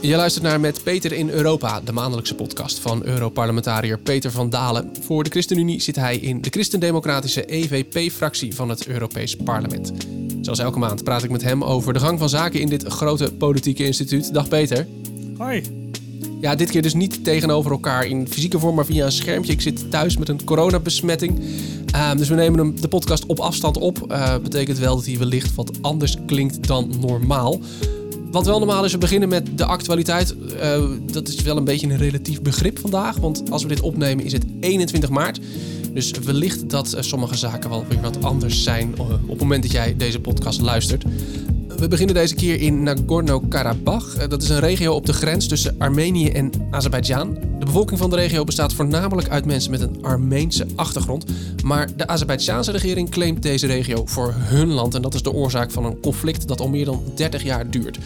Je luistert naar Met Peter in Europa, de maandelijkse podcast van Europarlementariër Peter van Dalen. Voor de ChristenUnie zit hij in de Christendemocratische EVP-fractie van het Europees Parlement. Zoals elke maand praat ik met hem over de gang van zaken in dit grote politieke instituut. Dag Peter. Hoi. Ja, dit keer dus niet tegenover elkaar in fysieke vorm, maar via een schermpje. Ik zit thuis met een coronabesmetting. Uh, dus we nemen hem, de podcast op afstand op. Uh, betekent wel dat hij wellicht wat anders klinkt dan normaal. Wat wel normaal is, we beginnen met de actualiteit. Uh, dat is wel een beetje een relatief begrip vandaag. Want als we dit opnemen is het 21 maart. Dus wellicht dat sommige zaken wel weer wat anders zijn op het moment dat jij deze podcast luistert. We beginnen deze keer in Nagorno-Karabakh. Dat is een regio op de grens tussen Armenië en Azerbeidzjan. De bevolking van de regio bestaat voornamelijk uit mensen met een Armeense achtergrond. Maar de Azerbeidzjaanse regering claimt deze regio voor hun land. En dat is de oorzaak van een conflict dat al meer dan 30 jaar duurt.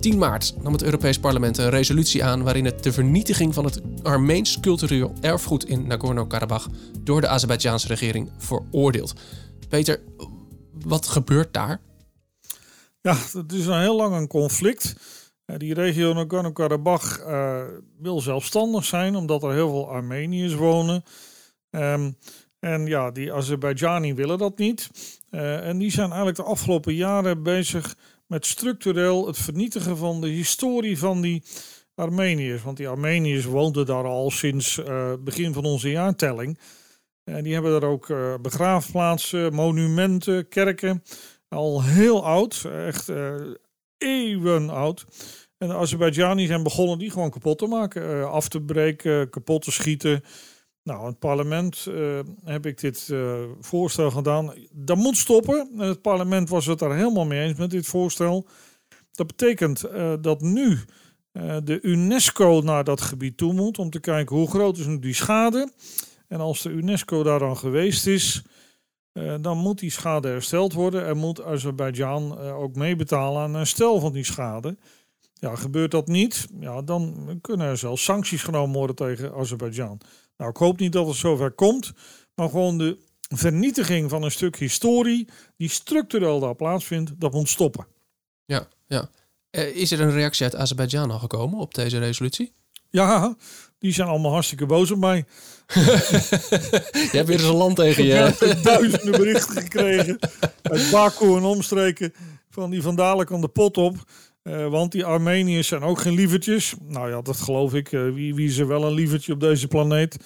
10 maart nam het Europees Parlement een resolutie aan waarin het de vernietiging van het Armeens cultureel erfgoed in Nagorno-Karabakh door de Azerbeidzjaanse regering veroordeelt. Peter, wat gebeurt daar? Ja, het is een heel lang een conflict. Die regio Nagorno-Karabakh uh, wil zelfstandig zijn, omdat er heel veel Armeniërs wonen. Um, en ja, die Azerbeidzjani willen dat niet. Uh, en die zijn eigenlijk de afgelopen jaren bezig met structureel het vernietigen van de historie van die Armeniërs. Want die Armeniërs woonden daar al sinds uh, begin van onze jaartelling. En die hebben daar ook begraafplaatsen, monumenten, kerken. Al heel oud, echt uh, eeuwen oud. En de Azerbeidzjani zijn begonnen die gewoon kapot te maken, af te breken, kapot te schieten. Nou, het parlement uh, heb ik dit voorstel gedaan. Dat moet stoppen. En het parlement was het daar helemaal mee eens met dit voorstel. Dat betekent dat nu de UNESCO naar dat gebied toe moet om te kijken hoe groot is nu die schade. En als de UNESCO daar dan geweest is, dan moet die schade hersteld worden en moet Azerbeidzjan ook meebetalen aan herstel van die schade. Ja, gebeurt dat niet, ja, dan kunnen er zelfs sancties genomen worden tegen Azerbeidzjan. Nou, ik hoop niet dat het zover komt, maar gewoon de vernietiging van een stuk historie die structureel daar plaatsvindt, dat moet stoppen. Ja, ja. Eh, is er een reactie uit Azerbeidzjan al gekomen op deze resolutie? Ja, die zijn allemaal hartstikke boos op mij. je hebt weer eens een land tegen je. Ik heb duizenden berichten gekregen uit Baku en omstreken van die vandalen kan de pot op. Uh, want die Armeniërs zijn ook geen lievertjes. Nou ja, dat geloof ik. Uh, wie, wie is er wel een lievertje op deze planeet?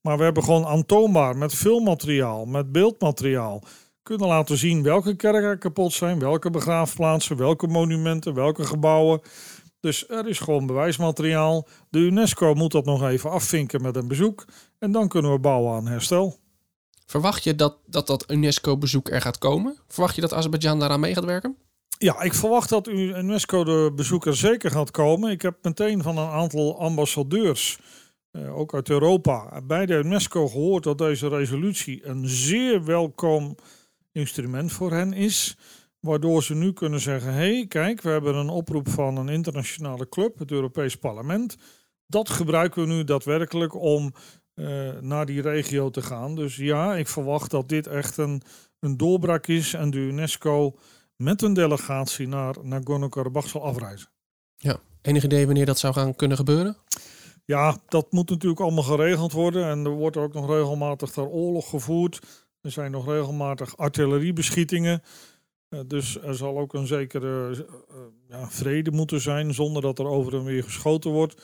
Maar we hebben gewoon aantoonbaar met filmmateriaal, met beeldmateriaal kunnen laten zien welke kerken kapot zijn, welke begraafplaatsen, welke monumenten, welke gebouwen. Dus er is gewoon bewijsmateriaal. De UNESCO moet dat nog even afvinken met een bezoek. En dan kunnen we bouwen aan herstel. Verwacht je dat dat, dat UNESCO-bezoek er gaat komen? Verwacht je dat Azerbeidzjan daaraan mee gaat werken? Ja, ik verwacht dat UNESCO de bezoeker zeker gaat komen. Ik heb meteen van een aantal ambassadeurs, eh, ook uit Europa, bij de UNESCO gehoord dat deze resolutie een zeer welkom instrument voor hen is. Waardoor ze nu kunnen zeggen: hé, hey, kijk, we hebben een oproep van een internationale club, het Europees Parlement. Dat gebruiken we nu daadwerkelijk om uh, naar die regio te gaan. Dus ja, ik verwacht dat dit echt een, een doorbraak is en de UNESCO met een delegatie naar Nagorno-Karabakh zal afreizen. Ja, enig idee wanneer dat zou gaan kunnen gebeuren? Ja, dat moet natuurlijk allemaal geregeld worden. En er wordt ook nog regelmatig ter oorlog gevoerd. Er zijn nog regelmatig artilleriebeschietingen. Uh, dus er zal ook een zekere uh, ja, vrede moeten zijn zonder dat er over en weer geschoten wordt.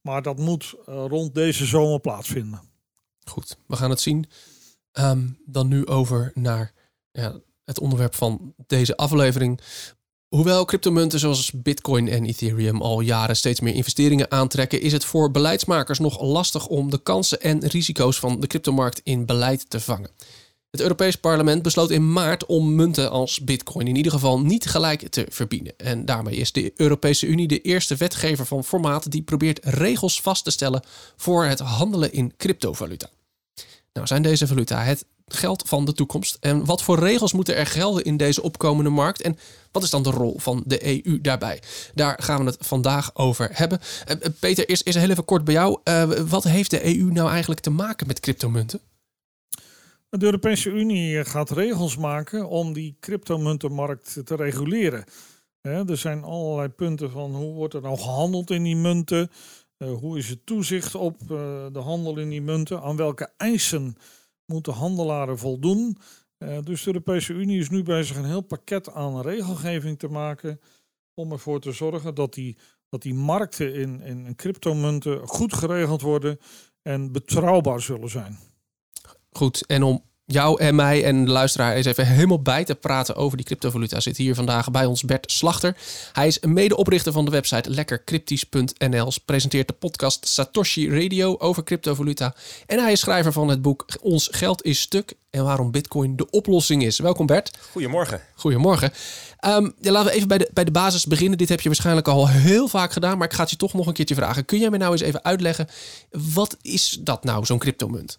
Maar dat moet uh, rond deze zomer plaatsvinden. Goed, we gaan het zien. Um, dan nu over naar ja, het onderwerp van deze aflevering. Hoewel cryptomunten zoals Bitcoin en Ethereum al jaren steeds meer investeringen aantrekken, is het voor beleidsmakers nog lastig om de kansen en risico's van de cryptomarkt in beleid te vangen. Het Europees Parlement besloot in maart om munten als Bitcoin in ieder geval niet gelijk te verbieden. En daarmee is de Europese Unie de eerste wetgever van formaat die probeert regels vast te stellen voor het handelen in cryptovaluta. Nou zijn deze valuta het geld van de toekomst? En wat voor regels moeten er gelden in deze opkomende markt? En wat is dan de rol van de EU daarbij? Daar gaan we het vandaag over hebben. Uh, Peter, eerst, eerst heel even kort bij jou. Uh, wat heeft de EU nou eigenlijk te maken met cryptomunten? De Europese Unie gaat regels maken om die cryptomuntenmarkt te reguleren. er zijn allerlei punten van hoe wordt er nou gehandeld in die munten? Uh, hoe is het toezicht op uh, de handel in die munten? Aan welke eisen moeten handelaren voldoen? Dus de Europese Unie is nu bezig een heel pakket aan regelgeving te maken om ervoor te zorgen dat die, dat die markten in, in cryptomunten goed geregeld worden en betrouwbaar zullen zijn. Goed, en om jou en mij en de luisteraar eens even helemaal bij te praten over die cryptovaluta zit hier vandaag bij ons Bert Slachter. Hij is medeoprichter van de website lekkercryptisch.nl, presenteert de podcast Satoshi Radio over cryptovaluta en hij is schrijver van het boek Ons geld is stuk en waarom bitcoin de oplossing is. Welkom Bert. Goedemorgen. Goedemorgen. Um, ja, laten we even bij de, bij de basis beginnen. Dit heb je waarschijnlijk al heel vaak gedaan, maar ik ga het je toch nog een keertje vragen. Kun jij me nou eens even uitleggen, wat is dat nou, zo'n cryptomunt?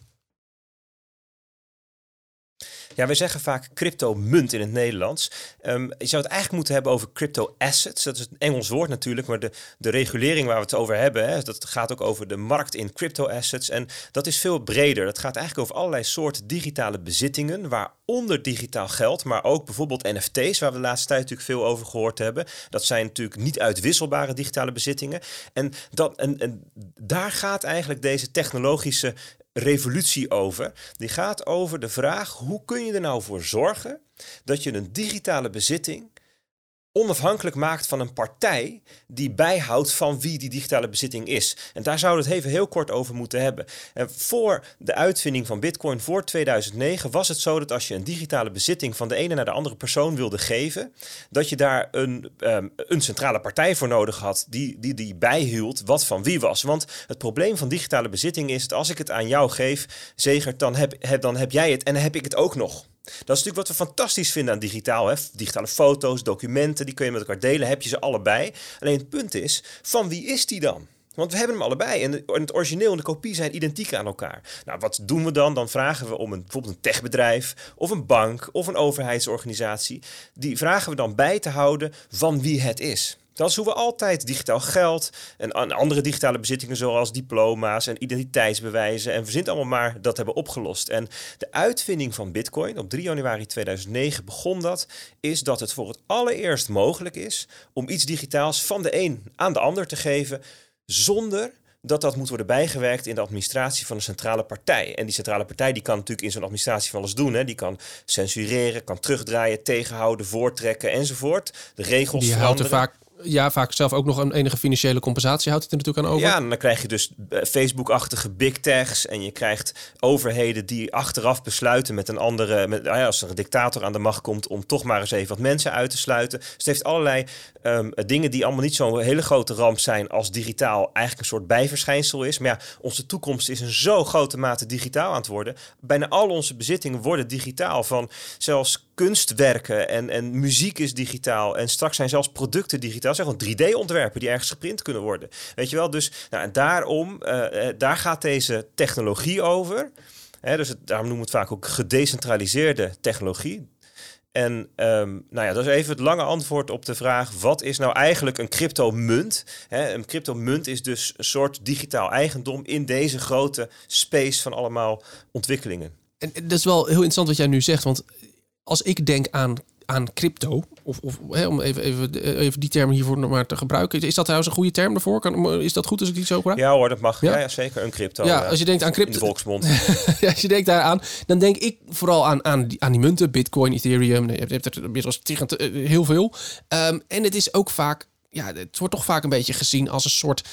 Ja, wij zeggen vaak crypto-munt in het Nederlands. Um, je zou het eigenlijk moeten hebben over crypto-assets. Dat is een Engels woord natuurlijk, maar de, de regulering waar we het over hebben, hè, dat gaat ook over de markt in crypto-assets. En dat is veel breder. Dat gaat eigenlijk over allerlei soorten digitale bezittingen, waaronder digitaal geld, maar ook bijvoorbeeld NFT's, waar we de laatste tijd natuurlijk veel over gehoord hebben. Dat zijn natuurlijk niet uitwisselbare digitale bezittingen. En, dat, en, en daar gaat eigenlijk deze technologische revolutie over. Die gaat over de vraag: hoe kun je er nou voor zorgen dat je een digitale bezitting onafhankelijk maakt van een partij die bijhoudt van wie die digitale bezitting is. En daar zouden we het even heel kort over moeten hebben. En voor de uitvinding van Bitcoin, voor 2009, was het zo dat als je een digitale bezitting van de ene naar de andere persoon wilde geven, dat je daar een, um, een centrale partij voor nodig had die, die die bijhield wat van wie was. Want het probleem van digitale bezitting is dat als ik het aan jou geef, Zegert, dan heb, heb, dan heb jij het en dan heb ik het ook nog. Dat is natuurlijk wat we fantastisch vinden aan digitaal. Hè? Digitale foto's, documenten, die kun je met elkaar delen. Heb je ze allebei. Alleen het punt is, van wie is die dan? Want we hebben hem allebei. En het origineel en de kopie zijn identiek aan elkaar. Nou, wat doen we dan? Dan vragen we om een, bijvoorbeeld een techbedrijf of een bank of een overheidsorganisatie. Die vragen we dan bij te houden van wie het is. Dat is hoe we altijd digitaal geld en andere digitale bezittingen zoals diploma's en identiteitsbewijzen en verzint allemaal maar dat hebben opgelost. En de uitvinding van Bitcoin op 3 januari 2009 begon dat, is dat het voor het allereerst mogelijk is om iets digitaals van de een aan de ander te geven zonder dat dat moet worden bijgewerkt in de administratie van een centrale partij. En die centrale partij die kan natuurlijk in zo'n administratie van alles doen. Hè. Die kan censureren, kan terugdraaien, tegenhouden, voortrekken enzovoort. De regels die veranderen. er vaak ja, vaak zelf ook nog een enige financiële compensatie houdt het er natuurlijk aan over. Ja, dan krijg je dus eh, Facebook-achtige big techs en je krijgt overheden die achteraf besluiten met een andere, met, nou als er een dictator aan de macht komt, om toch maar eens even wat mensen uit te sluiten. Dus het heeft allerlei um, dingen die allemaal niet zo'n hele grote ramp zijn als digitaal eigenlijk een soort bijverschijnsel is. Maar ja, onze toekomst is in zo grote mate digitaal aan het worden. Bijna al onze bezittingen worden digitaal, van zelfs kunstwerken en, en muziek is digitaal en straks zijn zelfs producten digitaal dat zijn gewoon 3D-ontwerpen die ergens geprint kunnen worden. Weet je wel? Dus nou, en daarom, uh, daar gaat deze technologie over. Hè, dus het, daarom noemen we het vaak ook gedecentraliseerde technologie. En um, nou ja, dat is even het lange antwoord op de vraag: wat is nou eigenlijk een cryptomunt? Hè, een cryptomunt is dus een soort digitaal eigendom in deze grote space van allemaal ontwikkelingen. En dat is wel heel interessant wat jij nu zegt, want als ik denk aan aan crypto, of, of hè, om even, even, even die term hiervoor nog maar te gebruiken. Is dat trouwens een goede term daarvoor? Kan, is dat goed als ik die zo gebruik? Ja hoor, dat mag. Ja, ja, zeker. Een crypto. Ja, als je denkt aan crypto. Volksmond. als je denkt daaraan, dan denk ik vooral aan, aan, die, aan die munten. Bitcoin, Ethereum. Je hebt er inmiddels heel veel. Um, en het is ook vaak, ja, het wordt toch vaak een beetje gezien als een soort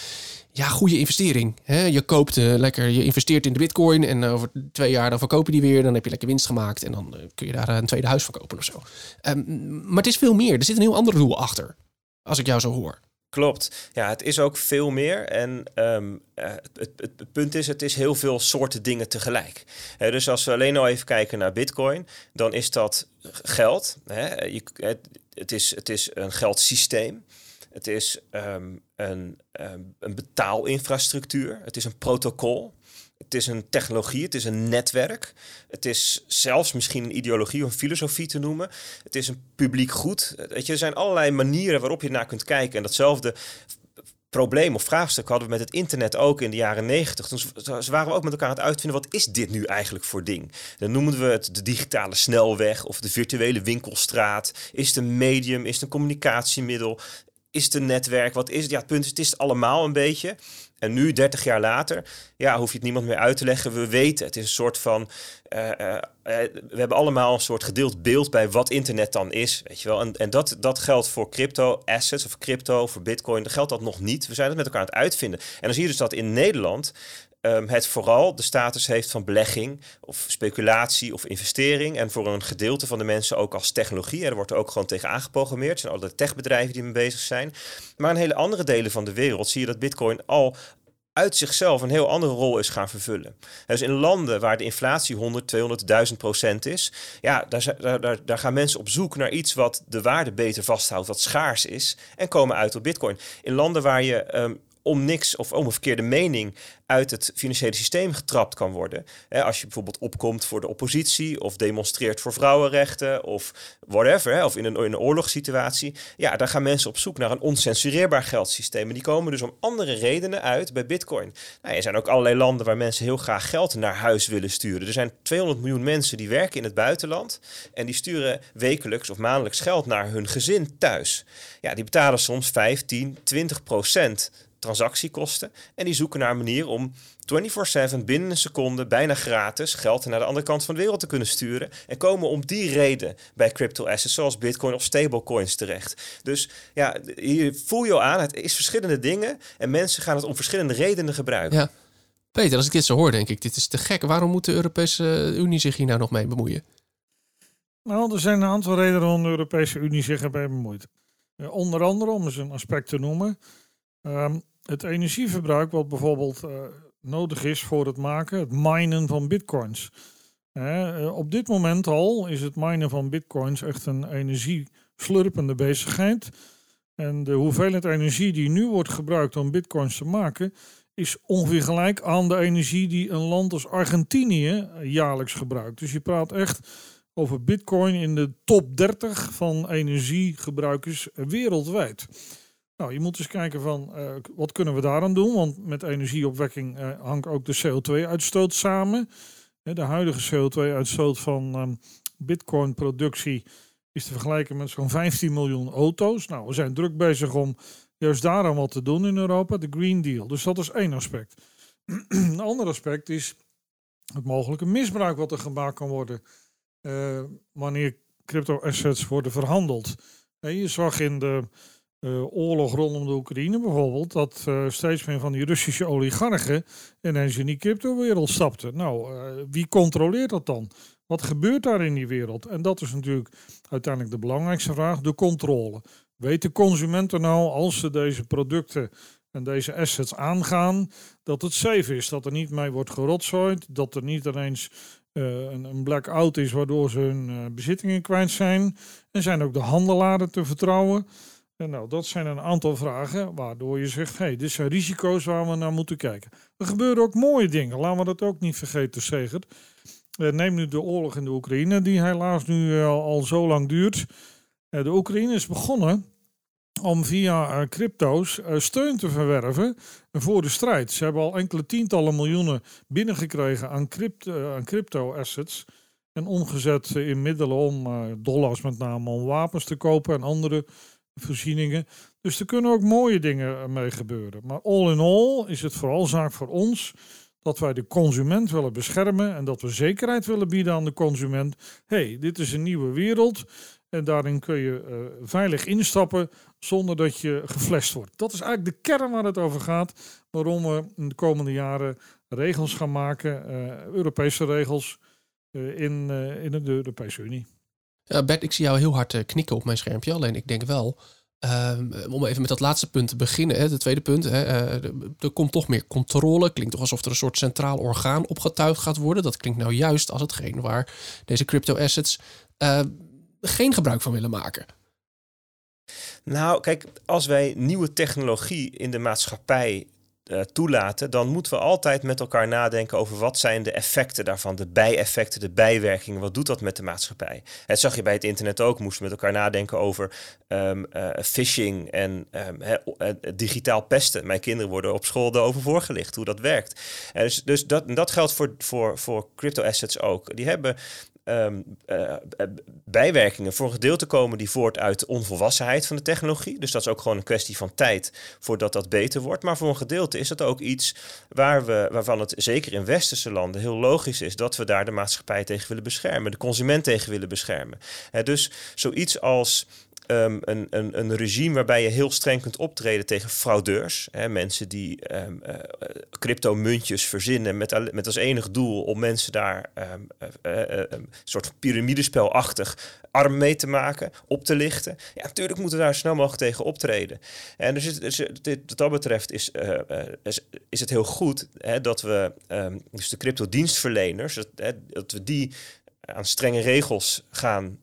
ja, goede investering. Hè? Je koopt uh, lekker, je investeert in de bitcoin en over twee jaar dan verkoop je die weer. Dan heb je lekker winst gemaakt en dan uh, kun je daar een tweede huis verkopen of zo. Um, maar het is veel meer. Er zit een heel ander doel achter, als ik jou zo hoor. Klopt. Ja, het is ook veel meer. En uh, het, het, het, punt is, het is heel veel soorten dingen tegelijk. dus als we alleen al even kijken naar Bitcoin, dan is dat geld. Je, het, het, is, het is een geldsysteem. Het is um, een, um, een betaalinfrastructuur. Het is een protocol. Het is een technologie, het is een netwerk. Het is zelfs misschien een ideologie of een filosofie te noemen. Het is een publiek goed. Weet je, er zijn allerlei manieren waarop je naar kunt kijken. En datzelfde probleem of vraagstuk hadden we met het internet ook in de jaren negentig. Toen waren we ook met elkaar aan het uitvinden, wat is dit nu eigenlijk voor ding? Dan noemden we het de digitale snelweg of de virtuele winkelstraat. Is het een medium, is het een communicatiemiddel? Is het een netwerk? Wat is het? Ja, het punt is, het is allemaal een beetje. En nu, 30 jaar later, ja, hoef je het niemand meer uit te leggen. We weten, het is een soort van. Uh, uh, we hebben allemaal een soort gedeeld beeld bij wat internet dan is. Weet je wel? En, en dat, dat geldt voor crypto assets of crypto, voor bitcoin. Dan geldt dat nog niet. We zijn het met elkaar aan het uitvinden. En dan zie je dus dat in Nederland um, het vooral de status heeft van belegging of speculatie of investering. En voor een gedeelte van de mensen ook als technologie. Er wordt er ook gewoon tegen aangeprogrammeerd. Er zijn alle techbedrijven die mee bezig zijn. Maar in hele andere delen van de wereld zie je dat Bitcoin al uit zichzelf een heel andere rol is gaan vervullen. Dus in landen waar de inflatie 100, 200, 1000 procent is, ja, daar, daar, daar gaan mensen op zoek naar iets wat de waarde beter vasthoudt, wat schaars is, en komen uit op Bitcoin. In landen waar je um, om niks of om een verkeerde mening uit het financiële systeem getrapt kan worden. als je bijvoorbeeld opkomt voor de oppositie of demonstreert voor vrouwenrechten of whatever, of in een, in een oorlogssituatie. Ja, dan gaan mensen op zoek naar een oncensureerbaar geldsysteem. En die komen dus om andere redenen uit bij Bitcoin. Nou, er zijn ook allerlei landen waar mensen heel graag geld naar huis willen sturen. Er zijn 200 miljoen mensen die werken in het buitenland en die sturen wekelijks of maandelijks geld naar hun gezin thuis. Ja, die betalen soms 15, 20 procent transactiekosten. En die zoeken naar een manier om 24/7 binnen een seconde, bijna gratis, geld naar de andere kant van de wereld te kunnen sturen. En komen om die reden bij crypto assets zoals bitcoin of stablecoins terecht. Dus ja, hier voel je al aan, het is verschillende dingen. En mensen gaan het om verschillende redenen gebruiken. Ja. Peter, als ik dit zo hoor, denk ik, dit is te gek. Waarom moet de Europese Unie zich hier nou nog mee bemoeien? Nou, er zijn een aantal redenen waarom de Europese Unie zich erbij bemoeit. onder andere, om eens een aspect te noemen, um, het energieverbruik wat bijvoorbeeld uh, nodig is voor het maken, het minen van bitcoins. Uh, op dit moment al is het minen van bitcoins echt een energieslurpende bezigheid. En de hoeveelheid energie die nu wordt gebruikt om bitcoins te maken, is ongeveer gelijk aan de energie die een land als Argentinië jaarlijks gebruikt. Dus je praat echt over bitcoin in de top 30 van energiegebruikers wereldwijd. Nou, je moet eens kijken van uh, wat kunnen we daaraan doen? Want met energieopwekking uh, hangt ook de CO2-uitstoot samen. De huidige CO2-uitstoot van um, bitcoin-productie is te vergelijken met zo'n 15 miljoen auto's. Nou, we zijn druk bezig om juist daaraan wat te doen in Europa, de Green Deal. Dus dat is één aspect. Een ander aspect is het mogelijke misbruik wat er gemaakt kan worden uh, wanneer crypto-assets worden verhandeld. je zag in de uh, oorlog rondom de Oekraïne bijvoorbeeld, dat uh, steeds meer van die Russische oligarchen ineens in die cryptowereld stapten. Nou, uh, wie controleert dat dan? Wat gebeurt daar in die wereld? En dat is natuurlijk uiteindelijk de belangrijkste vraag, de controle. Weten consumenten nou, als ze deze producten en deze assets aangaan, dat het safe is, dat er niet mee wordt gerotzooid, dat er niet ineens een, een blackout is waardoor ze hun bezittingen kwijt zijn. En zijn ook de handelaren te vertrouwen? En nou, dat zijn een aantal vragen waardoor je zegt: hé, hey, dit zijn risico's waar we naar moeten kijken. Er gebeuren ook mooie dingen, laten we dat ook niet vergeten, Segert. Uh, neem nu de oorlog in de Oekraïne, die helaas nu uh, al zo lang duurt. Uh, de Oekraïne is begonnen om via crypto's steun te verwerven voor de strijd. Ze hebben al enkele tientallen miljoenen binnengekregen aan, crypto, aan crypto assets. En omgezet in middelen om dollars met name om wapens te kopen en andere voorzieningen. Dus er kunnen ook mooie dingen mee gebeuren. Maar all in all is het vooral zaak voor ons dat wij de consument willen beschermen en dat we zekerheid willen bieden aan de consument. hey, dit is een nieuwe wereld en daarin kun je uh, veilig instappen zonder dat je geflasht wordt. Dat is eigenlijk de kern waar het over gaat. Waarom we in de komende jaren regels gaan maken, uh, Europese regels in, in de Europese Unie. Ja, Bert, ik zie jou heel hard eh, knikken op mijn schermpje. Alleen ik denk wel, ehm, om even met dat laatste punt te beginnen, het tweede punt, hè, uh, er komt toch meer controle. Klinkt toch alsof er een soort centraal orgaan opgetuigd gaat worden. Dat klinkt nou juist als hetgeen waar deze crypto assets uh, geen gebruik van willen maken. Nou, kijk, als wij nieuwe technologie in de maatschappij uh, toelaten, dan moeten we altijd met elkaar nadenken over wat zijn de effecten daarvan, de bijeffecten, de bijwerkingen. Wat doet dat met de maatschappij? Het zag je bij het internet ook, moesten met elkaar nadenken over um, uh, phishing en he, uh, digitaal pesten. Mijn kinderen worden op school erover voorgelicht hoe dat werkt. dus dus dat, dat geldt voor, voor, voor crypto assets ook. Die hebben um, uh, bijwerkingen voor een gedeelte komen die voort uit de onvolwassenheid van de technologie. Dus dat is ook gewoon een kwestie van tijd voordat dat beter wordt. Maar voor een gedeelte is dat ook iets waar we, waarvan het zeker in westerse landen heel logisch is dat we daar de maatschappij tegen willen beschermen, de consument tegen willen beschermen. He, dus zoiets als um, een, een, een, regime waarbij je heel streng kunt optreden tegen fraudeurs. Hè, mensen die um, uh, crypto-muntjes verzinnen met, met als enig doel om mensen daar um, uh, uh, een soort piramidespelachtig arm mee te maken, op te lichten. Ja, natuurlijk moeten we daar snel mogelijk tegen optreden. En dus, dus dit, wat dat betreft is, is, is, het heel goed hè, dat we dus de crypto-dienstverleners, dat, dat we die aan strenge regels gaan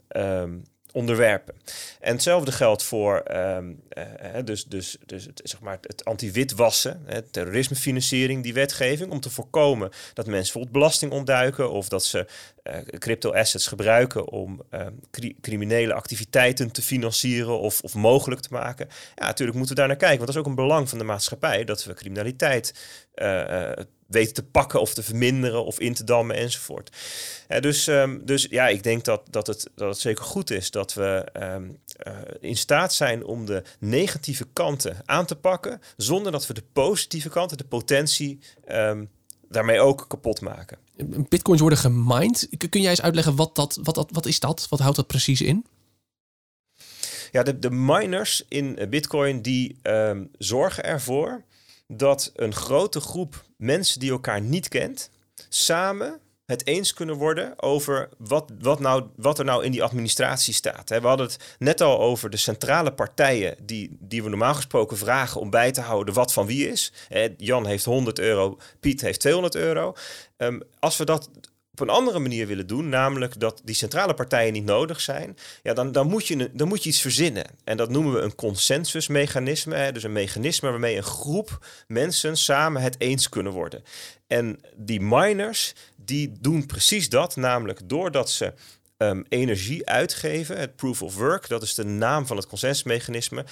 onderwerpen. En hetzelfde geldt voor um, uh, dus, dus, dus het, zeg maar het anti-witwassen, terrorismefinanciering, die wetgeving, om te voorkomen dat mensen bijvoorbeeld belasting ontduiken of dat ze uh, crypto-assets gebruiken om uh, cri criminele activiteiten te financieren of, of mogelijk te maken. Ja, natuurlijk moeten we daar naar kijken, want dat is ook een belang van de maatschappij, dat we criminaliteit weten te pakken of te verminderen of in te dammen enzovoort. dus, um, dus ja, ik denk dat, dat, het, dat het zeker goed is dat we um, uh, in staat zijn om de negatieve kanten aan te pakken, zonder dat we de positieve kanten, de potentie, um, daarmee ook kapot maken. Bitcoins worden gemined. Kun jij eens uitleggen wat dat, wat dat, wat is dat? Wat houdt dat precies in? Ja, de, de miners in Bitcoin die zorgen ervoor dat een grote groep mensen die elkaar niet kent, samen het eens kunnen worden over wat, wat, nou, wat er nou in die administratie staat. We hadden het net al over de centrale partijen die, die we normaal gesproken vragen om bij te houden wat van wie is. Jan heeft 100 euro, Piet heeft 200 euro. Ehm, als we dat een andere manier willen doen, namelijk dat die centrale partijen niet nodig zijn, ja, dan, dan, moet, je, dan moet je iets verzinnen. En dat noemen we een consensusmechanisme. Hè? Dus een mechanisme waarmee een groep mensen samen het eens kunnen worden. En die miners, die doen precies dat, namelijk doordat ze um, energie uitgeven, het proof of work, dat is de naam van het consensusmechanisme,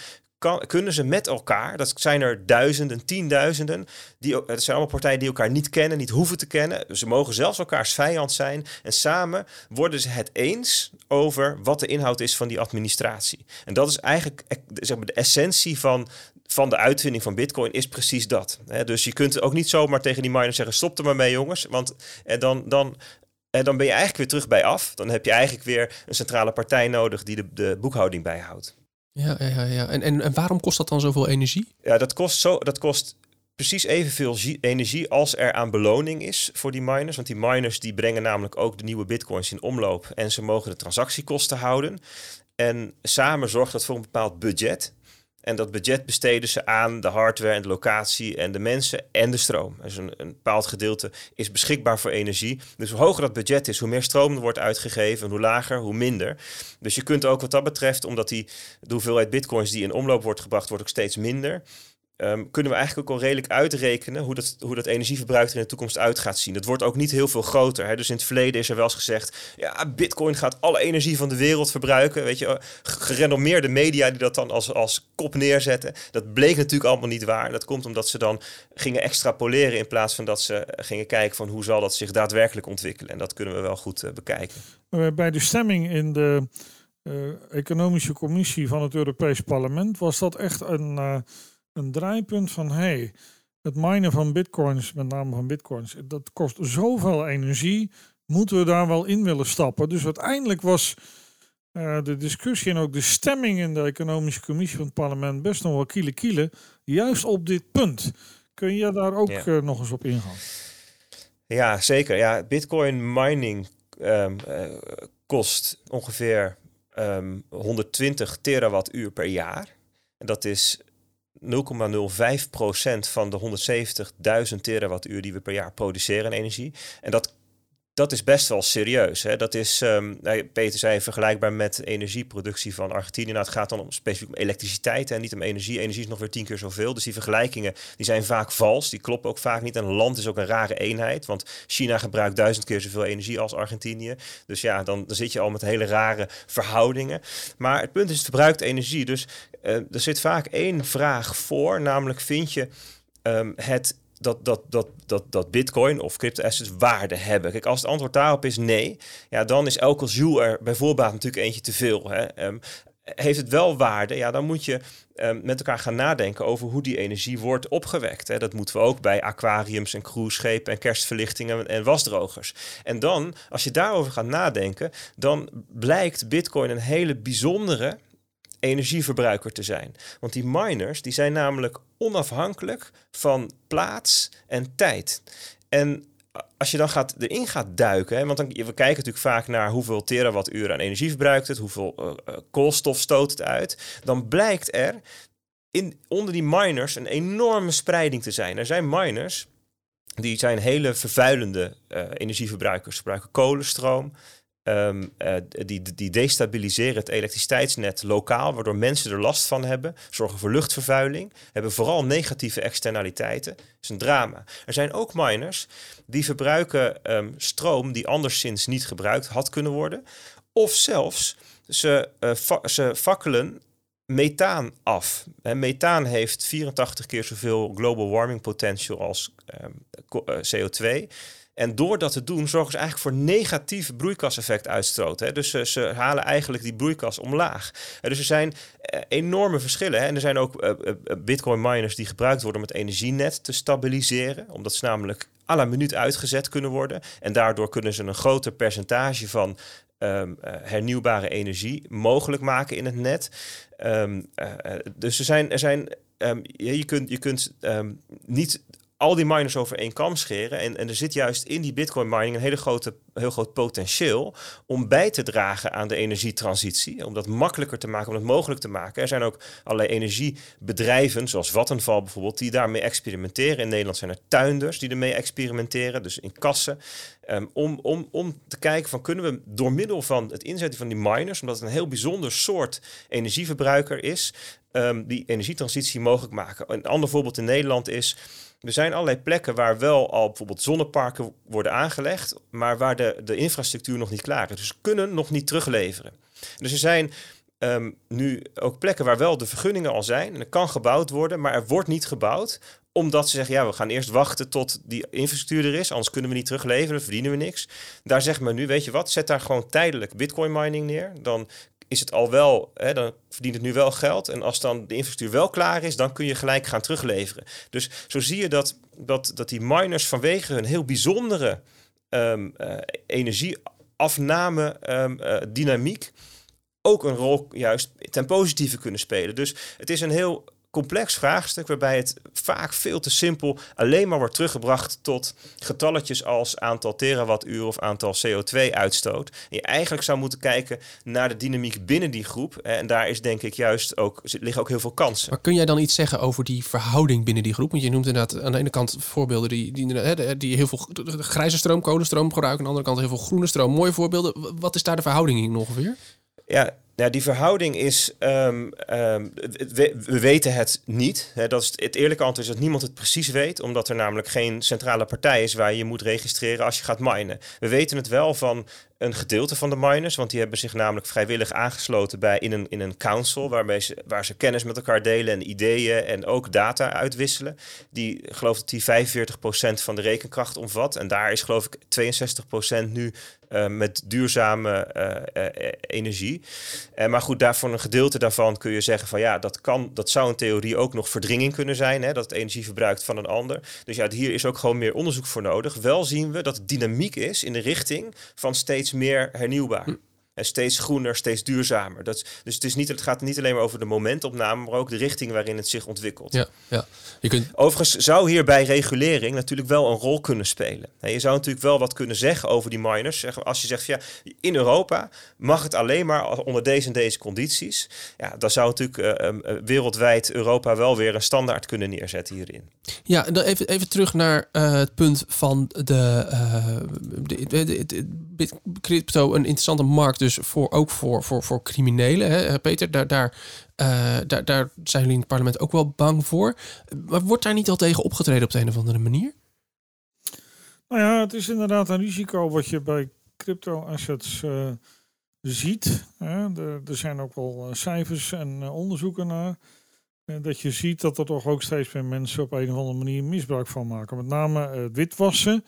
kunnen ze met elkaar, dat zijn er duizenden, tienduizenden, die, het zijn allemaal partijen die elkaar niet kennen, niet hoeven te kennen. Ze mogen zelfs elkaars vijand zijn. En samen worden ze het eens over wat de inhoud is van die administratie. En dat is eigenlijk zeg maar, de essentie van, van de uitvinding van Bitcoin, is precies dat. Dus je kunt ook niet zomaar tegen die miners zeggen: stop er maar mee, jongens. Want en dan, dan en dan ben je eigenlijk weer terug bij af. Dan heb je eigenlijk weer een centrale partij nodig die de, de boekhouding bijhoudt. Ja, ja, ja. En, en, en waarom kost dat dan zoveel energie? Ja, dat kost, zo, dat kost precies evenveel energie als er aan beloning is voor die miners. Want die miners die brengen namelijk ook de nieuwe bitcoins in omloop en ze mogen de transactiekosten houden. En samen zorgt dat voor een bepaald budget. En dat budget besteden ze aan de hardware en de locatie en de mensen en de stroom. Dus een, een bepaald gedeelte is beschikbaar voor energie. Dus hoe hoger dat budget is, hoe meer stroom er wordt uitgegeven. En hoe lager, hoe minder. Dus je kunt ook wat dat betreft, omdat die, de hoeveelheid bitcoins die in omloop wordt gebracht, wordt ook steeds minder. Um, kunnen we eigenlijk ook al redelijk uitrekenen hoe dat, hoe dat energieverbruik er in de toekomst uit gaat zien. Dat wordt ook niet heel veel groter. Hè? Dus in het verleden is er wel eens gezegd, ja, bitcoin gaat alle energie van de wereld verbruiken. Weet je, gerenommeerde media die dat dan als, als kop neerzetten. Dat bleek natuurlijk allemaal niet waar. Dat komt omdat ze dan gingen extrapoleren in plaats van dat ze gingen kijken van hoe zal dat zich daadwerkelijk ontwikkelen. En dat kunnen we wel goed uh, bekijken. Bij de stemming in de uh, Economische Commissie van het Europees Parlement was dat echt een... Uh, een draaipunt van hey, het minen van bitcoins, met name van bitcoins, dat kost zoveel energie. Moeten we daar wel in willen stappen? Dus uiteindelijk was uh, de discussie en ook de stemming in de Economische Commissie van het parlement best nog wel kiele kiele, juist op dit punt. Kun je daar ook ja. uh, nog eens op ingaan? Ja, zeker. Ja, bitcoin mining um, uh, kost ongeveer um, 120 terawattuur per jaar. En dat is 0,05% van de 170.000 terawattuur die we per jaar produceren in energie. En dat dat is best wel serieus. Hè? Dat is, um, Peter zei, vergelijkbaar met energieproductie van Argentinië. Nou, het gaat dan om, specifiek om elektriciteit en niet om energie. Energie is nog weer tien keer zoveel. Dus die vergelijkingen die zijn vaak vals. Die kloppen ook vaak niet. En land is ook een rare eenheid. Want China gebruikt duizend keer zoveel energie als Argentinië. Dus ja, dan, dan zit je al met hele rare verhoudingen. Maar het punt is, het verbruikt energie. Dus uh, er zit vaak één vraag voor. Namelijk, vind je um, het dat, dat, dat, dat, dat bitcoin of crypto-assets waarde hebben? Kijk, als het antwoord daarop is nee, ja, dan is elke joule er bijvoorbeeld natuurlijk eentje te veel. Hè? Um, heeft het wel waarde, ja, dan moet je um, met elkaar gaan nadenken over hoe die energie wordt opgewekt. Hè. Dat moeten we ook bij aquariums en cruiseschepen en kerstverlichtingen en wasdrogers. En dan, als je daarover gaat nadenken, dan blijkt Bitcoin een hele bijzondere energieverbruiker te zijn. Want die miners die zijn namelijk onafhankelijk van plaats en tijd. En als je dan gaat, erin gaat duiken, hè, want dan, we kijken natuurlijk vaak naar hoeveel terawattuur aan energie verbruikt het, hoeveel uh, koolstof stoot het uit, dan blijkt er in, onder die miners een enorme spreiding te zijn. Er zijn miners die zijn hele vervuilende uh, energieverbruikers, gebruiken kolenstroom, Um, uh, die, die destabiliseren het elektriciteitsnet lokaal, waardoor mensen er last van hebben, zorgen voor luchtvervuiling, hebben vooral negatieve externaliteiten. Dat is een drama. Er zijn ook miners die verbruiken um, stroom die anderszins niet gebruikt had kunnen worden, of zelfs ze, uh, ze fakkelen methaan af. En methaan heeft 84 keer zoveel global warming potential als um, CO2. En door dat te doen zorgen ze eigenlijk voor negatief broeikaseffect uitstoot. Hè. Dus ze, halen eigenlijk die broeikas omlaag. dus er zijn eh, enorme verschillen. Hè. En er zijn ook uh, bitcoin miners die gebruikt worden om het energienet te stabiliseren. Omdat ze namelijk à la minuut uitgezet kunnen worden. En daardoor kunnen ze een groter percentage van um, hernieuwbare energie mogelijk maken in het net. Um, dus er zijn, er zijn um, je kunt, je kunt niet al die miners over één kam scheren. En, en er zit juist in die bitcoin mining een hele grote, heel groot potentieel om bij te dragen aan de energietransitie. Om dat makkelijker te maken, om het mogelijk te maken. Er zijn ook allerlei energiebedrijven, zoals Vattenfall bijvoorbeeld, die daarmee experimenteren. In Nederland zijn er tuinders die ermee experimenteren, dus in kassen. Ehm, om, om, om te kijken van kunnen we door middel van het inzetten van die miners, omdat het een heel bijzonder soort energieverbruiker is, um, die energietransitie mogelijk maken. Een ander voorbeeld in Nederland is er zijn allerlei plekken waar wel al bijvoorbeeld zonneparken worden aangelegd, maar waar de, de infrastructuur nog niet klaar is. Dus kunnen nog niet terugleveren. Dus er zijn um, nu ook plekken waar wel de vergunningen al zijn en er kan gebouwd worden, maar er wordt niet gebouwd omdat ze zeggen, ja, we gaan eerst wachten tot die infrastructuur er is, anders kunnen we niet terugleveren, verdienen we niks. Daar zeggen we nu, weet je wat, zet daar gewoon tijdelijk bitcoin mining neer. Dan is het al wel, hè, dan verdient het nu wel geld. En als dan de infrastructuur wel klaar is, dan kun je gelijk gaan terugleveren. Dus zo zie je dat, dat, dat die miners vanwege hun heel bijzondere um, uh, energieafname um, uh, dynamiek ook een rol juist ten positieve kunnen spelen. Dus het is een heel complex vraagstuk waarbij het vaak veel te simpel alleen maar wordt teruggebracht tot getalletjes als aantal terawattuur of aantal CO2-uitstoot. En je eigenlijk zou moeten kijken naar de dynamiek binnen die groep. En daar is denk ik juist ook, liggen ook heel veel kansen. Maar kun jij dan iets zeggen over die verhouding binnen die groep? Want je noemt inderdaad aan de ene kant voorbeelden die, die, die heel veel grijze stroom, kolenstroom gebruiken. Aan de andere kant heel veel groene stroom. Mooie voorbeelden. Wat is daar de verhouding in ongeveer? Ja, ja, die verhouding is, um, um, we, we, weten het niet. Dat is het eerlijke antwoord is dat niemand het precies weet, omdat er namelijk geen centrale partij is waar je moet registreren als je gaat minen. We weten het wel van een gedeelte van de miners, want die hebben zich namelijk vrijwillig aangesloten bij in een, in een council waarmee ze, waar ze kennis met elkaar delen en ideeën en ook data uitwisselen. Die geloof dat die 45% van de rekenkracht omvat. En daar is geloof ik 62% nu uh, met duurzame uh, uh, energie. maar goed, daarvoor een gedeelte daarvan kun je zeggen van ja, dat kan, dat zou in theorie ook nog verdringing kunnen zijn, hè, dat het energie verbruikt van een ander. Dus ja, hier is ook gewoon meer onderzoek voor nodig. Wel zien we dat het dynamiek is in de richting van steeds meer hernieuwbaar. En steeds groener, steeds duurzamer. Dat, dus het, is niet, het gaat niet alleen maar over de momentopname, maar ook de richting waarin het zich ontwikkelt. Ja, ja. Je kunt... Overigens zou hierbij regulering natuurlijk wel een rol kunnen spelen. je zou natuurlijk wel wat kunnen zeggen over die miners. Als je zegt, ja, in Europa mag het alleen maar onder deze en deze condities. Ja, dan zou natuurlijk uh, wereldwijd Europa wel weer een standaard kunnen neerzetten hierin. Ja, dan even, even terug naar uh, het punt van de, de, de, de, crypto, een interessante markt dus voor, ook voor, voor, voor criminelen. Hè? Peter, daar, daar, uh, daar, daar zijn jullie in het parlement ook wel bang voor. Maar wordt daar niet al tegen opgetreden op de een of andere manier? Nou ja, het is inderdaad een risico wat je bij crypto assets ziet. Hè? Er, er zijn ook wel cijfers en onderzoeken naar dat je ziet dat er toch ook steeds meer mensen op een of andere manier misbruik van maken. Met name witwassen.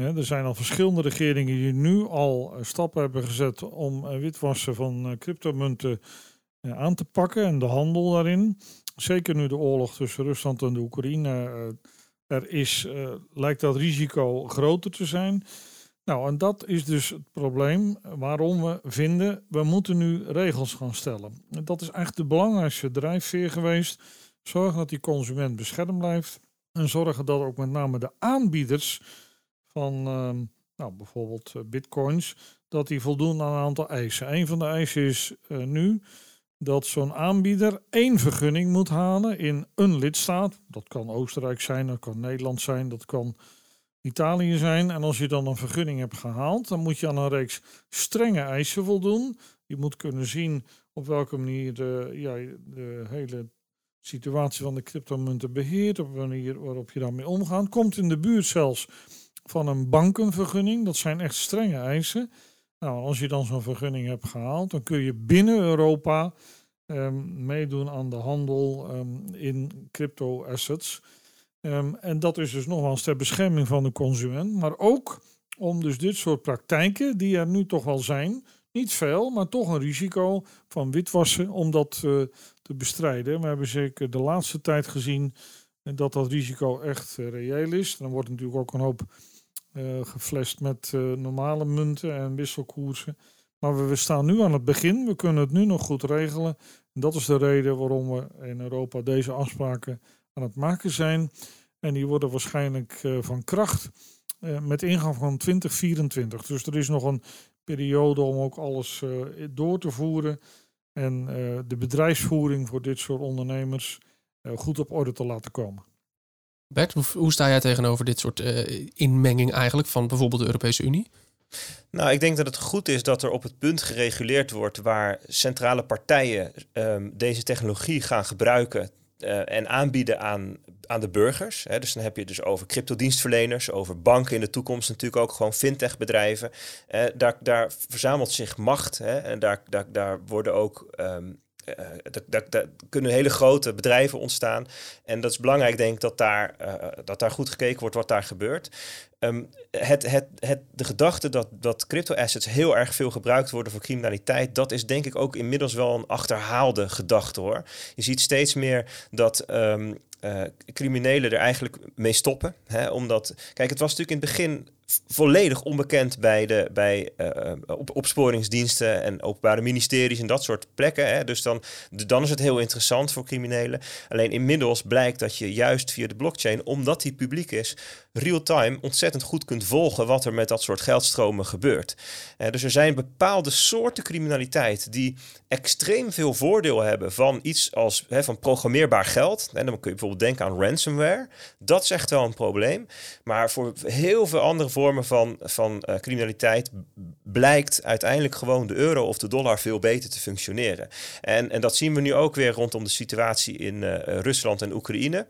Er zijn al verschillende regeringen die nu al uh, stappen hebben gezet om uh, witwassen van cryptomunten aan te pakken en de handel daarin. Zeker nu de oorlog tussen Rusland en de Oekraïne er is, lijkt dat risico groter te zijn. Nou, en dat is dus het probleem waarom we vinden, we moeten nu regels gaan stellen. En dat is eigenlijk de belangrijkste drijfveer geweest. Zorgen dat die consument beschermd blijft. En zorgen dat ook met name de aanbieders van ehm, nou, bijvoorbeeld eh, bitcoins, dat die voldoen aan een aantal eisen. Een van de eisen is uh, nu dat zo'n aanbieder één vergunning moet halen in een lidstaat. Dat kan Oostenrijk zijn, dat kan Nederland zijn, dat kan Italië zijn. En als je dan een vergunning hebt gehaald, dan moet je aan een reeks strenge eisen voldoen. Je moet kunnen zien op welke manier de, ja, de hele situatie van de cryptomunten beheert, op de manier waarop je daarmee omgaat. Komt in de buurt zelfs van een bankenvergunning. Dat zijn echt strenge eisen. Nou, als je dan zo'n vergunning hebt gehaald, dan kun je binnen Europa um, meedoen aan de handel um, in crypto assets. Um, en dat is dus nogmaals ter bescherming van de consument, maar ook om dus dit soort praktijken, die er nu toch wel zijn, niet veel, maar toch een risico van witwassen, om dat uh, te bestrijden. We hebben zeker de laatste tijd gezien dat dat risico echt uh, reëel is. Dan wordt natuurlijk ook een hoop uh, geflasht met normale munten en wisselkoersen. Maar we, staan nu aan het begin, we kunnen het nu nog goed regelen. En dat is de reden waarom we in Europa deze afspraken aan het maken zijn. En die worden waarschijnlijk uh, van kracht met ingang van 2024. Dus er is nog een periode om ook alles door te voeren. En de bedrijfsvoering voor dit soort ondernemers goed op orde te laten komen. Bert, hoe, sta jij tegenover dit soort inmenging eigenlijk van bijvoorbeeld de Europese Unie? Nou, ik denk dat het goed is dat er op het punt gereguleerd wordt waar centrale partijen um, deze technologie gaan gebruiken uh, en aanbieden aan, aan de burgers. Hè. Dus dan heb je dus over cryptodienstverleners, over banken in de toekomst natuurlijk ook gewoon fintechbedrijven. Uh, daar, daar verzamelt zich macht hè, en daar, daar, daar worden ook um, uh, daar, kunnen hele grote bedrijven ontstaan. En dat is belangrijk, denk ik, dat daar, uh, dat daar goed gekeken wordt wat daar gebeurt. Um, het, het, het, de gedachte dat, dat crypto-assets heel erg veel gebruikt worden voor criminaliteit, dat is denk ik ook inmiddels wel een achterhaalde gedachte hoor. Je ziet steeds meer dat um, uh, criminelen er eigenlijk mee stoppen. Hè? Omdat, kijk, het was natuurlijk in het begin volledig onbekend bij, de, bij uh, op, opsporingsdiensten en openbare ministeries en dat soort plekken. Hè? Dus dan, dan is het heel interessant voor criminelen. Alleen inmiddels blijkt dat je juist via de blockchain, omdat die publiek is, real-time ontzettend goed kunt volgen wat er met dat soort geldstromen gebeurt. Uh, dus er zijn bepaalde soorten criminaliteit die extreem veel voordeel hebben van iets als hè, van programmeerbaar geld. En dan kun je bijvoorbeeld denken aan ransomware. Dat is echt wel een probleem. Maar voor heel veel andere vormen van, van uh, criminaliteit blijkt uiteindelijk gewoon de euro of de dollar veel beter te functioneren. En, en dat zien we nu ook weer rondom de situatie in uh, Rusland en Oekraïne.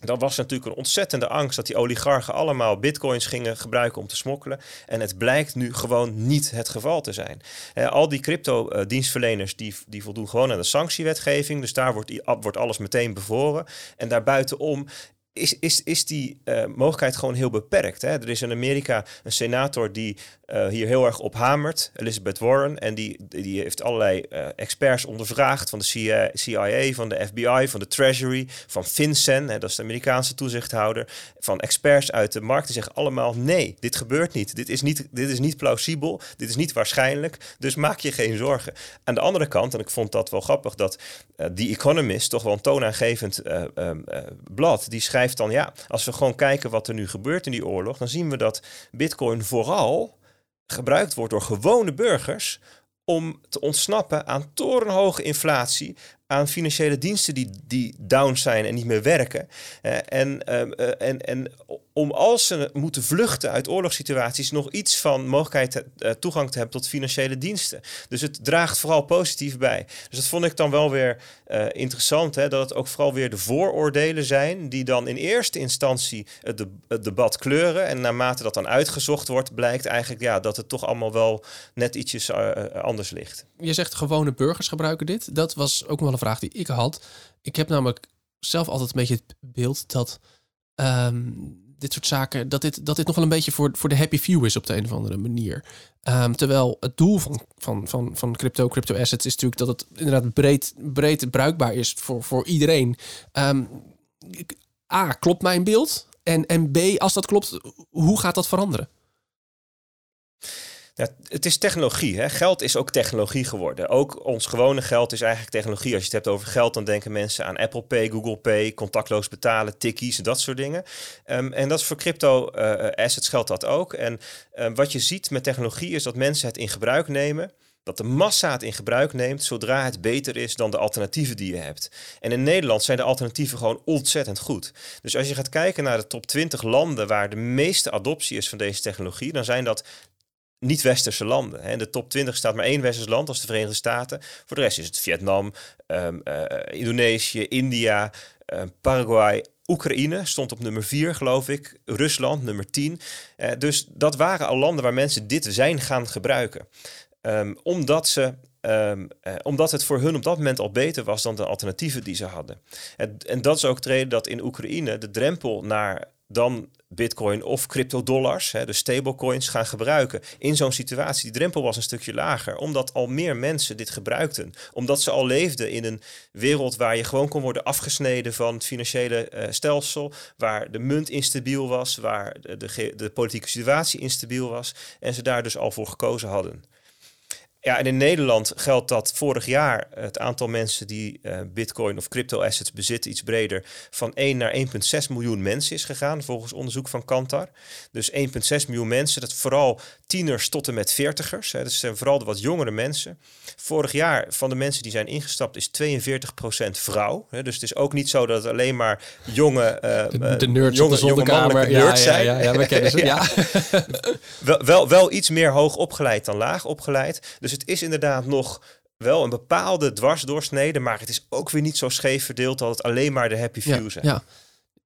Dan was natuurlijk een ontzettende angst dat die oligarchen allemaal bitcoins gingen gebruiken om te smokkelen. En het blijkt nu gewoon niet het geval te zijn. Al die crypto-dienstverleners die, die voldoen gewoon aan de sanctiewetgeving. Dus daar wordt, wordt alles meteen bevoren. En daarbuitenom is, is, is die uh, mogelijkheid gewoon heel beperkt. Hè? Er is in Amerika een senator die uh, hier heel erg op hamert, Elizabeth Warren. En die, die heeft allerlei uh, experts ondervraagd van de CIA, van de FBI, van de Treasury, van FinCEN, hè, dat is de Amerikaanse toezichthouder, van experts uit de markt. Die zeggen allemaal nee, dit gebeurt niet. Dit is niet, dit is niet plausibel, dit is niet waarschijnlijk, dus maak je geen zorgen. Aan de andere kant, en ik vond dat wel grappig, dat The Economist, toch wel een toonaangevend blad, die schrijft dan, ja, als we gewoon kijken wat er nu gebeurt in die oorlog, dan zien we dat Bitcoin vooral gebruikt wordt door gewone burgers om te ontsnappen aan torenhoge inflatie, aan financiële diensten die, die down zijn en niet meer werken. Uh, en, uh, en, en om als ze moeten vluchten uit oorlogssituaties nog iets van mogelijkheid toegang te hebben tot financiële diensten. Dus het draagt vooral positief bij. Dus dat vond ik dan wel weer interessant, hè, dat het ook vooral weer de vooroordelen zijn die dan in eerste instantie het, debat kleuren. En naarmate dat dan uitgezocht wordt, blijkt eigenlijk ja, dat het toch allemaal wel net ietsjes anders ligt. Je zegt gewone burgers gebruiken dit. Dat was ook wel een vraag die ik had. Ik heb namelijk zelf altijd een beetje het beeld dat ehm, dit soort zaken, dat dit, dat dit nog wel een beetje voor, voor de happy few is op de een of andere manier. Um, terwijl het doel van, van, van, van crypto, crypto assets is natuurlijk dat het inderdaad breed, breed bruikbaar is voor, voor iedereen. Um, A, klopt mijn beeld? En, en B, als dat klopt, hoe gaat dat veranderen? Het is technologie. Hè? Geld is ook technologie geworden. Ook ons gewone geld is eigenlijk technologie. Als je het hebt over geld, dan denken mensen aan Apple Pay, Google Pay, contactloos betalen, tikkies, dat soort dingen. Um, en dat is voor crypto uh, assets geldt dat ook. En um, wat je ziet met technologie is dat mensen het in gebruik nemen dat de massa het in gebruik neemt zodra het beter is dan de alternatieven die je hebt. En in Nederland zijn de alternatieven gewoon ontzettend goed. Dus als je gaat kijken naar de top 20 landen waar de meeste adoptie is van deze technologie, dan zijn dat niet-westerse landen. In de top 20 staat maar één westers land, als de Verenigde Staten. Voor de rest is het Vietnam, um, uh, Indonesië, India, uh, Paraguay, Oekraïne stond op nummer 4, geloof ik. Rusland, nummer 10. Uh, dus dat waren al landen waar mensen dit zijn gaan gebruiken. Um, omdat, ze, um, uh, omdat het voor hun op dat moment al beter was dan de alternatieven die ze hadden. En, en dat is ook de reden dat in Oekraïne de drempel naar dan bitcoin of cryptodollars, de stablecoins, gaan gebruiken. In zo'n situatie, die drempel was een stukje lager, omdat al meer mensen dit gebruikten. Omdat ze al leefden in een wereld waar je gewoon kon worden afgesneden van het financiële uh, stelsel, waar de munt instabiel was, waar de, de, de politieke situatie instabiel was en ze daar dus al voor gekozen hadden. Ja, en in Nederland geldt dat vorig jaar het aantal mensen die uh, bitcoin of crypto assets bezitten iets breder van 1 naar 1,6 miljoen mensen is gegaan volgens onderzoek van Kantar. Dus 1,6 miljoen mensen, dat vooral tieners tot en met veertigers. Hè, dus zijn vooral de wat jongere mensen. Vorig jaar van de mensen die zijn ingestapt is 42% vrouw. Hè, dus het is ook niet zo dat het alleen maar jonge, uh, de, de nerds jonge, de kamer ja, zijn. Ja, ja, ja, we kennen ze. ja. wel, wel, wel iets meer hoog opgeleid dan laag opgeleid. Dus het is inderdaad nog wel een bepaalde dwarsdoorsnede, maar het is ook weer niet zo scheef verdeeld dat het alleen maar de happy few zijn. Ja.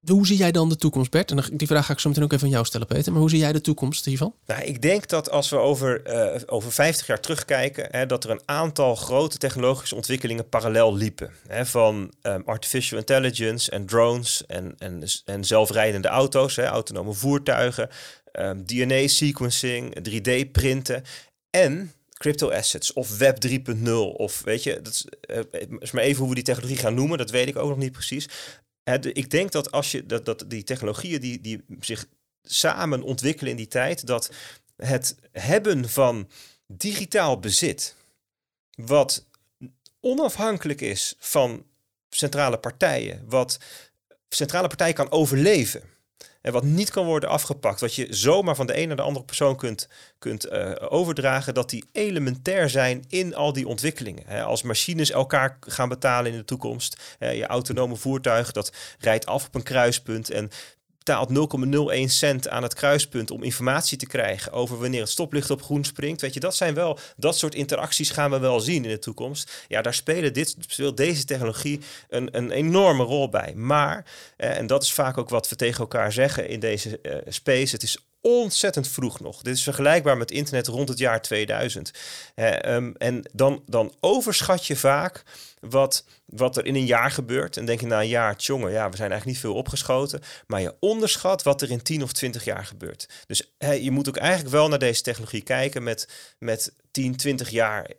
Hoe zie jij dan de toekomst, Bert? En die vraag ga ik zo meteen ook even aan jou stellen, Peter. Maar hoe zie jij de toekomst hiervan? Nou, ik denk dat als we over, uh, over 50 jaar terugkijken, hè, dat er een aantal grote technologische ontwikkelingen parallel liepen. Hè, van um, artificial intelligence en drones en, en, en zelfrijdende auto's, hè, autonome voertuigen, um, DNA-sequencing, 3D-printen en crypto assets of web 3.0 of weet je, dat is, uh, is maar even hoe we die technologie gaan noemen, dat weet ik ook nog niet precies. Ik denk dat als je dat, dat die technologieën die, die zich samen ontwikkelen in die tijd, dat het hebben van digitaal bezit, wat onafhankelijk is van centrale partijen, wat centrale partijen kan overleven en wat niet kan worden afgepakt, wat je zomaar van de een naar de andere persoon kunt, kunt uh, overdragen, dat die elementair zijn in al die ontwikkelingen. als machines elkaar gaan betalen in de toekomst, je autonome voertuig dat rijdt af op een kruispunt en betaalt 0,01 cent aan het kruispunt om informatie te krijgen over wanneer het stoplicht op groen springt. Weet je, dat zijn wel, dat soort interacties gaan we wel zien in de toekomst. Ja, daar spelen dit, speelt deze technologie een, een enorme rol bij. Maar, eh, en dat is vaak ook wat we tegen elkaar zeggen in deze uh, space, het is ontzettend vroeg nog. Dit is vergelijkbaar met internet rond het jaar 2000. Ehm, en dan, dan overschat je vaak wat, wat er in een jaar gebeurt. En denk je na een jaar, jongen, ja, we zijn eigenlijk niet veel opgeschoten. Maar je onderschat wat er in 10 of 20 jaar gebeurt. Dus je moet ook eigenlijk wel naar deze technologie kijken met, met 10, 20 jaar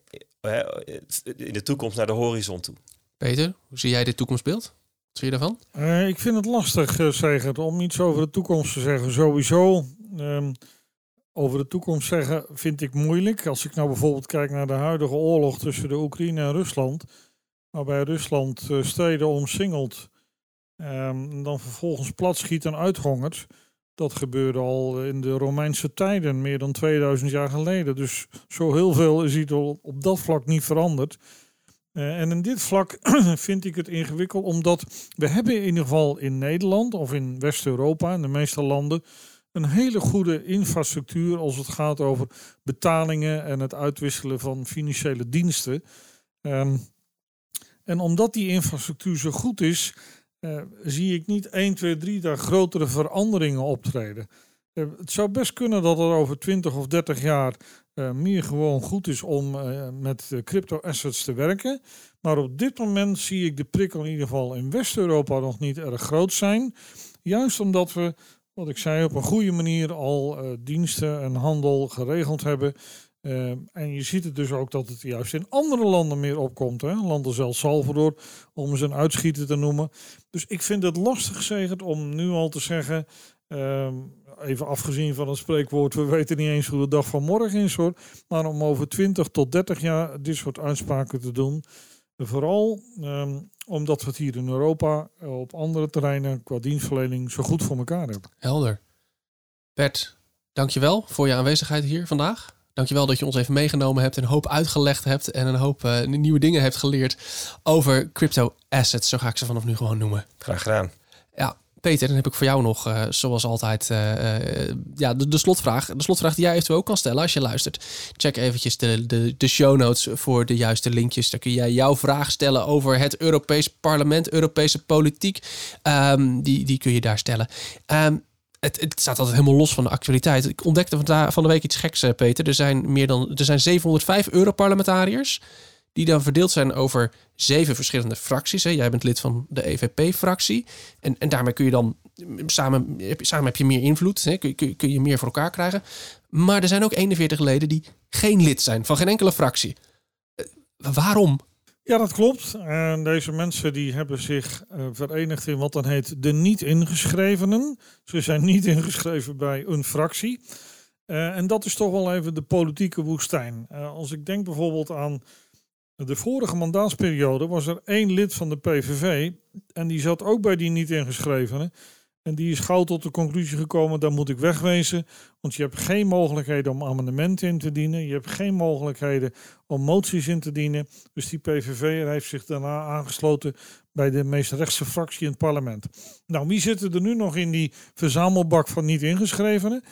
in de toekomst naar de horizon toe. Peter, hoe zie jij dit toekomstbeeld? Wat zie je daarvan? Uh, ik vind het lastig, uh, zeggen, om iets over de toekomst te zeggen. Sowieso, um, over de toekomst zeggen vind ik moeilijk. Als ik nou bijvoorbeeld kijk naar de huidige oorlog tussen de Oekraïne en Rusland, waarbij Rusland uh, steden omsingelt en dan vervolgens platschiet en uithongert. Dat gebeurde al in de Romeinse tijden, meer dan 2000 jaar geleden. Dus zo heel veel is het op dat vlak niet veranderd. Uh, en in dit vlak vind ik het ingewikkeld, omdat we hebben in ieder geval in Nederland of in West-Europa, in de meeste landen, een hele goede infrastructuur als het gaat over betalingen en het uitwisselen van financiële diensten. Um, en omdat die infrastructuur zo goed is, uh, zie ik niet 1, 2, 3 daar grotere veranderingen optreden. Uh, het zou best kunnen dat er over 20 of 30 jaar uh, meer gewoon goed is om met crypto assets te werken. Maar op dit moment zie ik de prikkel in ieder geval in West-Europa nog niet erg groot zijn. Juist omdat we, wat ik zei, op een goede manier al diensten en handel geregeld hebben. Uh, en je ziet het dus ook dat het juist in andere landen meer opkomt. Hè? Landen zoals Salvador, om eens een uitschieter te noemen. Dus ik vind het lastig gezegd om nu al te zeggen... Uh, even afgezien van het spreekwoord, we weten niet eens hoe de dag van morgen is hoor. Maar om over 20 tot 30 jaar dit soort uitspraken te doen. Vooral um, omdat we het hier in Europa op andere terreinen qua dienstverlening zo goed voor elkaar hebben. Helder. Bert, dankjewel voor je aanwezigheid hier vandaag. Dankjewel dat je ons even meegenomen hebt en een hoop uitgelegd hebt en een hoop uh, nieuwe dingen hebt geleerd over crypto assets. Zo ga ik ze vanaf nu gewoon noemen. Graag gedaan. Ja, Peter, dan heb ik voor jou nog, uh, zoals altijd, uh, ja, de, de, slotvraag. De slotvraag die jij eventueel ook kan stellen als je luistert. Check eventjes de, de, de show notes voor de juiste linkjes. Daar kun jij jouw vraag stellen over het Europees Parlement, Europese politiek. Um, die, die kun je daar stellen. Um, het, het, staat altijd helemaal los van de actualiteit. Ik ontdekte van, van de week iets geks, eh, Peter. Er zijn meer dan er zijn 705 Europarlementariërs die dan verdeeld zijn over zeven verschillende fracties. Hè. Jij bent lid van de EVP-fractie. En, en daarmee kun je dan samen, samen heb je meer invloed. Hè. Kun, kun, kun je meer voor elkaar krijgen. Maar er zijn ook 41 leden die geen lid zijn van geen enkele fractie. Uh, waarom? Ja, dat klopt. En deze mensen die hebben zich uh, verenigd in wat dan heet de niet-ingeschrevenen. Ze zijn niet ingeschreven bij een fractie. Uh, en dat is toch wel even de politieke woestijn. Als ik denk bijvoorbeeld aan de vorige mandaatsperiode, was er één lid van de PVV. En die zat ook bij die niet-ingeschrevenen. En die is gauw tot de conclusie gekomen, daar moet ik wegwezen. Want je hebt geen mogelijkheden om amendementen in te dienen. Je hebt geen mogelijkheden om moties in te dienen. Dus die PVV heeft zich daarna aangesloten bij de meest rechtse fractie in het parlement. Nou, wie zitten er nu nog in die verzamelbak van niet ingeschrevenen?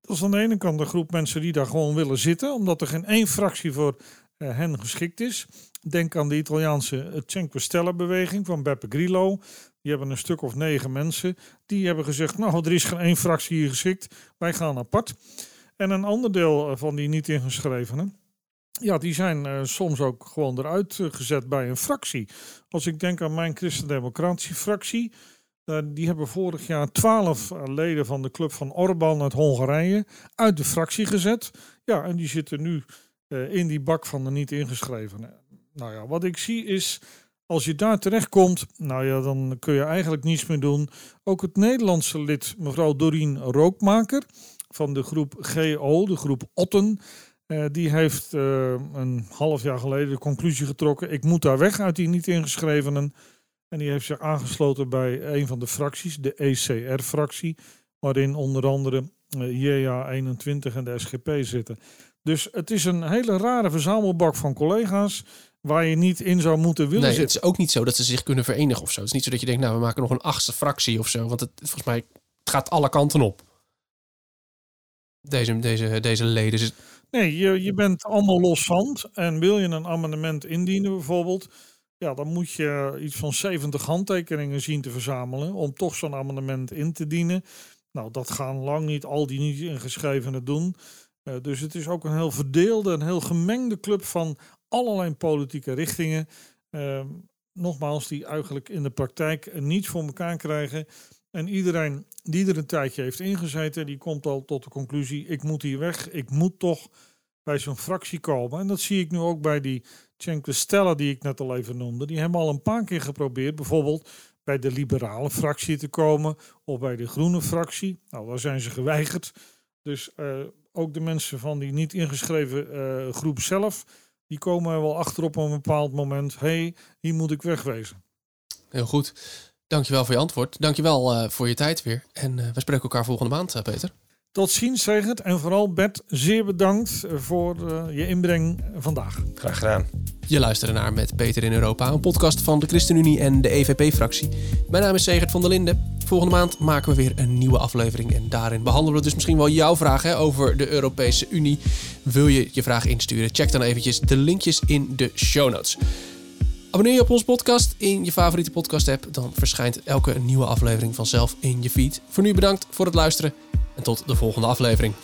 Dat is aan de ene kant een groep mensen die daar gewoon willen zitten, omdat er geen één fractie voor hen geschikt is. Denk aan de Italiaanse Cinque Stelle beweging van Beppe Grillo. Die hebben een stuk of negen mensen. Die hebben gezegd, nou er is geen één fractie hier geschikt. Wij gaan apart. En een ander deel eh, van die niet ingeschrevenen. Ja, die zijn soms ook gewoon eruit gezet bij een fractie. Als ik denk aan mijn Christen-Democratische fractie. Die hebben vorig jaar twaalf leden van de club van Orbán uit Hongarije uit de fractie gezet. Ja, en die zitten nu in die bak van de niet ingeschrevenen. Nou ja, wat ik zie is als je daar terechtkomt, nou ja, dan kun je eigenlijk niets meer doen. Ook het Nederlandse lid, mevrouw Dorien Rookmaker van de groep GO, de groep Otten, uh, die heeft een half jaar geleden de conclusie getrokken: ik moet daar weg uit die niet ingeschrevenen. En die heeft zich aangesloten bij een van de fracties, de ECR-fractie, waarin onder andere uh, JA21 en de SGP zitten. Dus het is een hele rare verzamelbak van collega's waar je niet in zou moeten willen nee, zitten. Het is ook niet zo dat ze zich kunnen verenigen of zo. Het is niet zo dat je denkt, nou, we maken nog een achtste fractie of zo. Want het, volgens mij het gaat alle kanten op. Deze, deze, deze leden. Nee, je, je bent allemaal loszand. En wil je een amendement indienen bijvoorbeeld... Ja, dan moet je iets van 70 handtekeningen zien te verzamelen... om toch zo'n amendement in te dienen. Nou, dat gaan lang niet al die niet ingeschrevenen doen. Uh, dus het is ook een heel verdeelde, een heel gemengde club van allerlei politieke richtingen. Uh, nogmaals, die eigenlijk in de praktijk niets voor elkaar krijgen. En iedereen die er een tijdje heeft ingezeten, die komt al tot de conclusie: ik moet hier weg, ik moet toch bij zo'n fractie komen. En dat zie ik nu ook bij die Cenque Stella die ik net al even noemde. Die hebben al een paar keer geprobeerd, bijvoorbeeld bij de liberale fractie te komen of bij de groene fractie. Nou, daar zijn ze geweigerd. Dus uh, ook de mensen van die niet ingeschreven uh, groep zelf, die komen er wel achter op een bepaald moment. Hé, hey, hier moet ik wegwezen. Heel goed. Dankjewel voor je antwoord. Dankjewel uh, voor je tijd weer. En we spreken elkaar volgende maand, Peter. Tot ziens, Zegert. En vooral Bert, zeer bedankt voor uh, je inbreng vandaag. Graag gedaan. Je luistert naar Met Peter in Europa, een podcast van de ChristenUnie en de EVP-fractie. Mijn naam is Segert van der Linden. Volgende maand maken we weer een nieuwe aflevering en daarin behandelen we dus misschien wel jouw vragen over de Europese Unie. Wil je je vraag insturen? Check dan eventjes de linkjes in de show notes. Abonneer je op ons podcast in je favoriete podcast-app, dan verschijnt elke nieuwe aflevering vanzelf in je feed. Voor nu bedankt voor het luisteren en tot de volgende aflevering.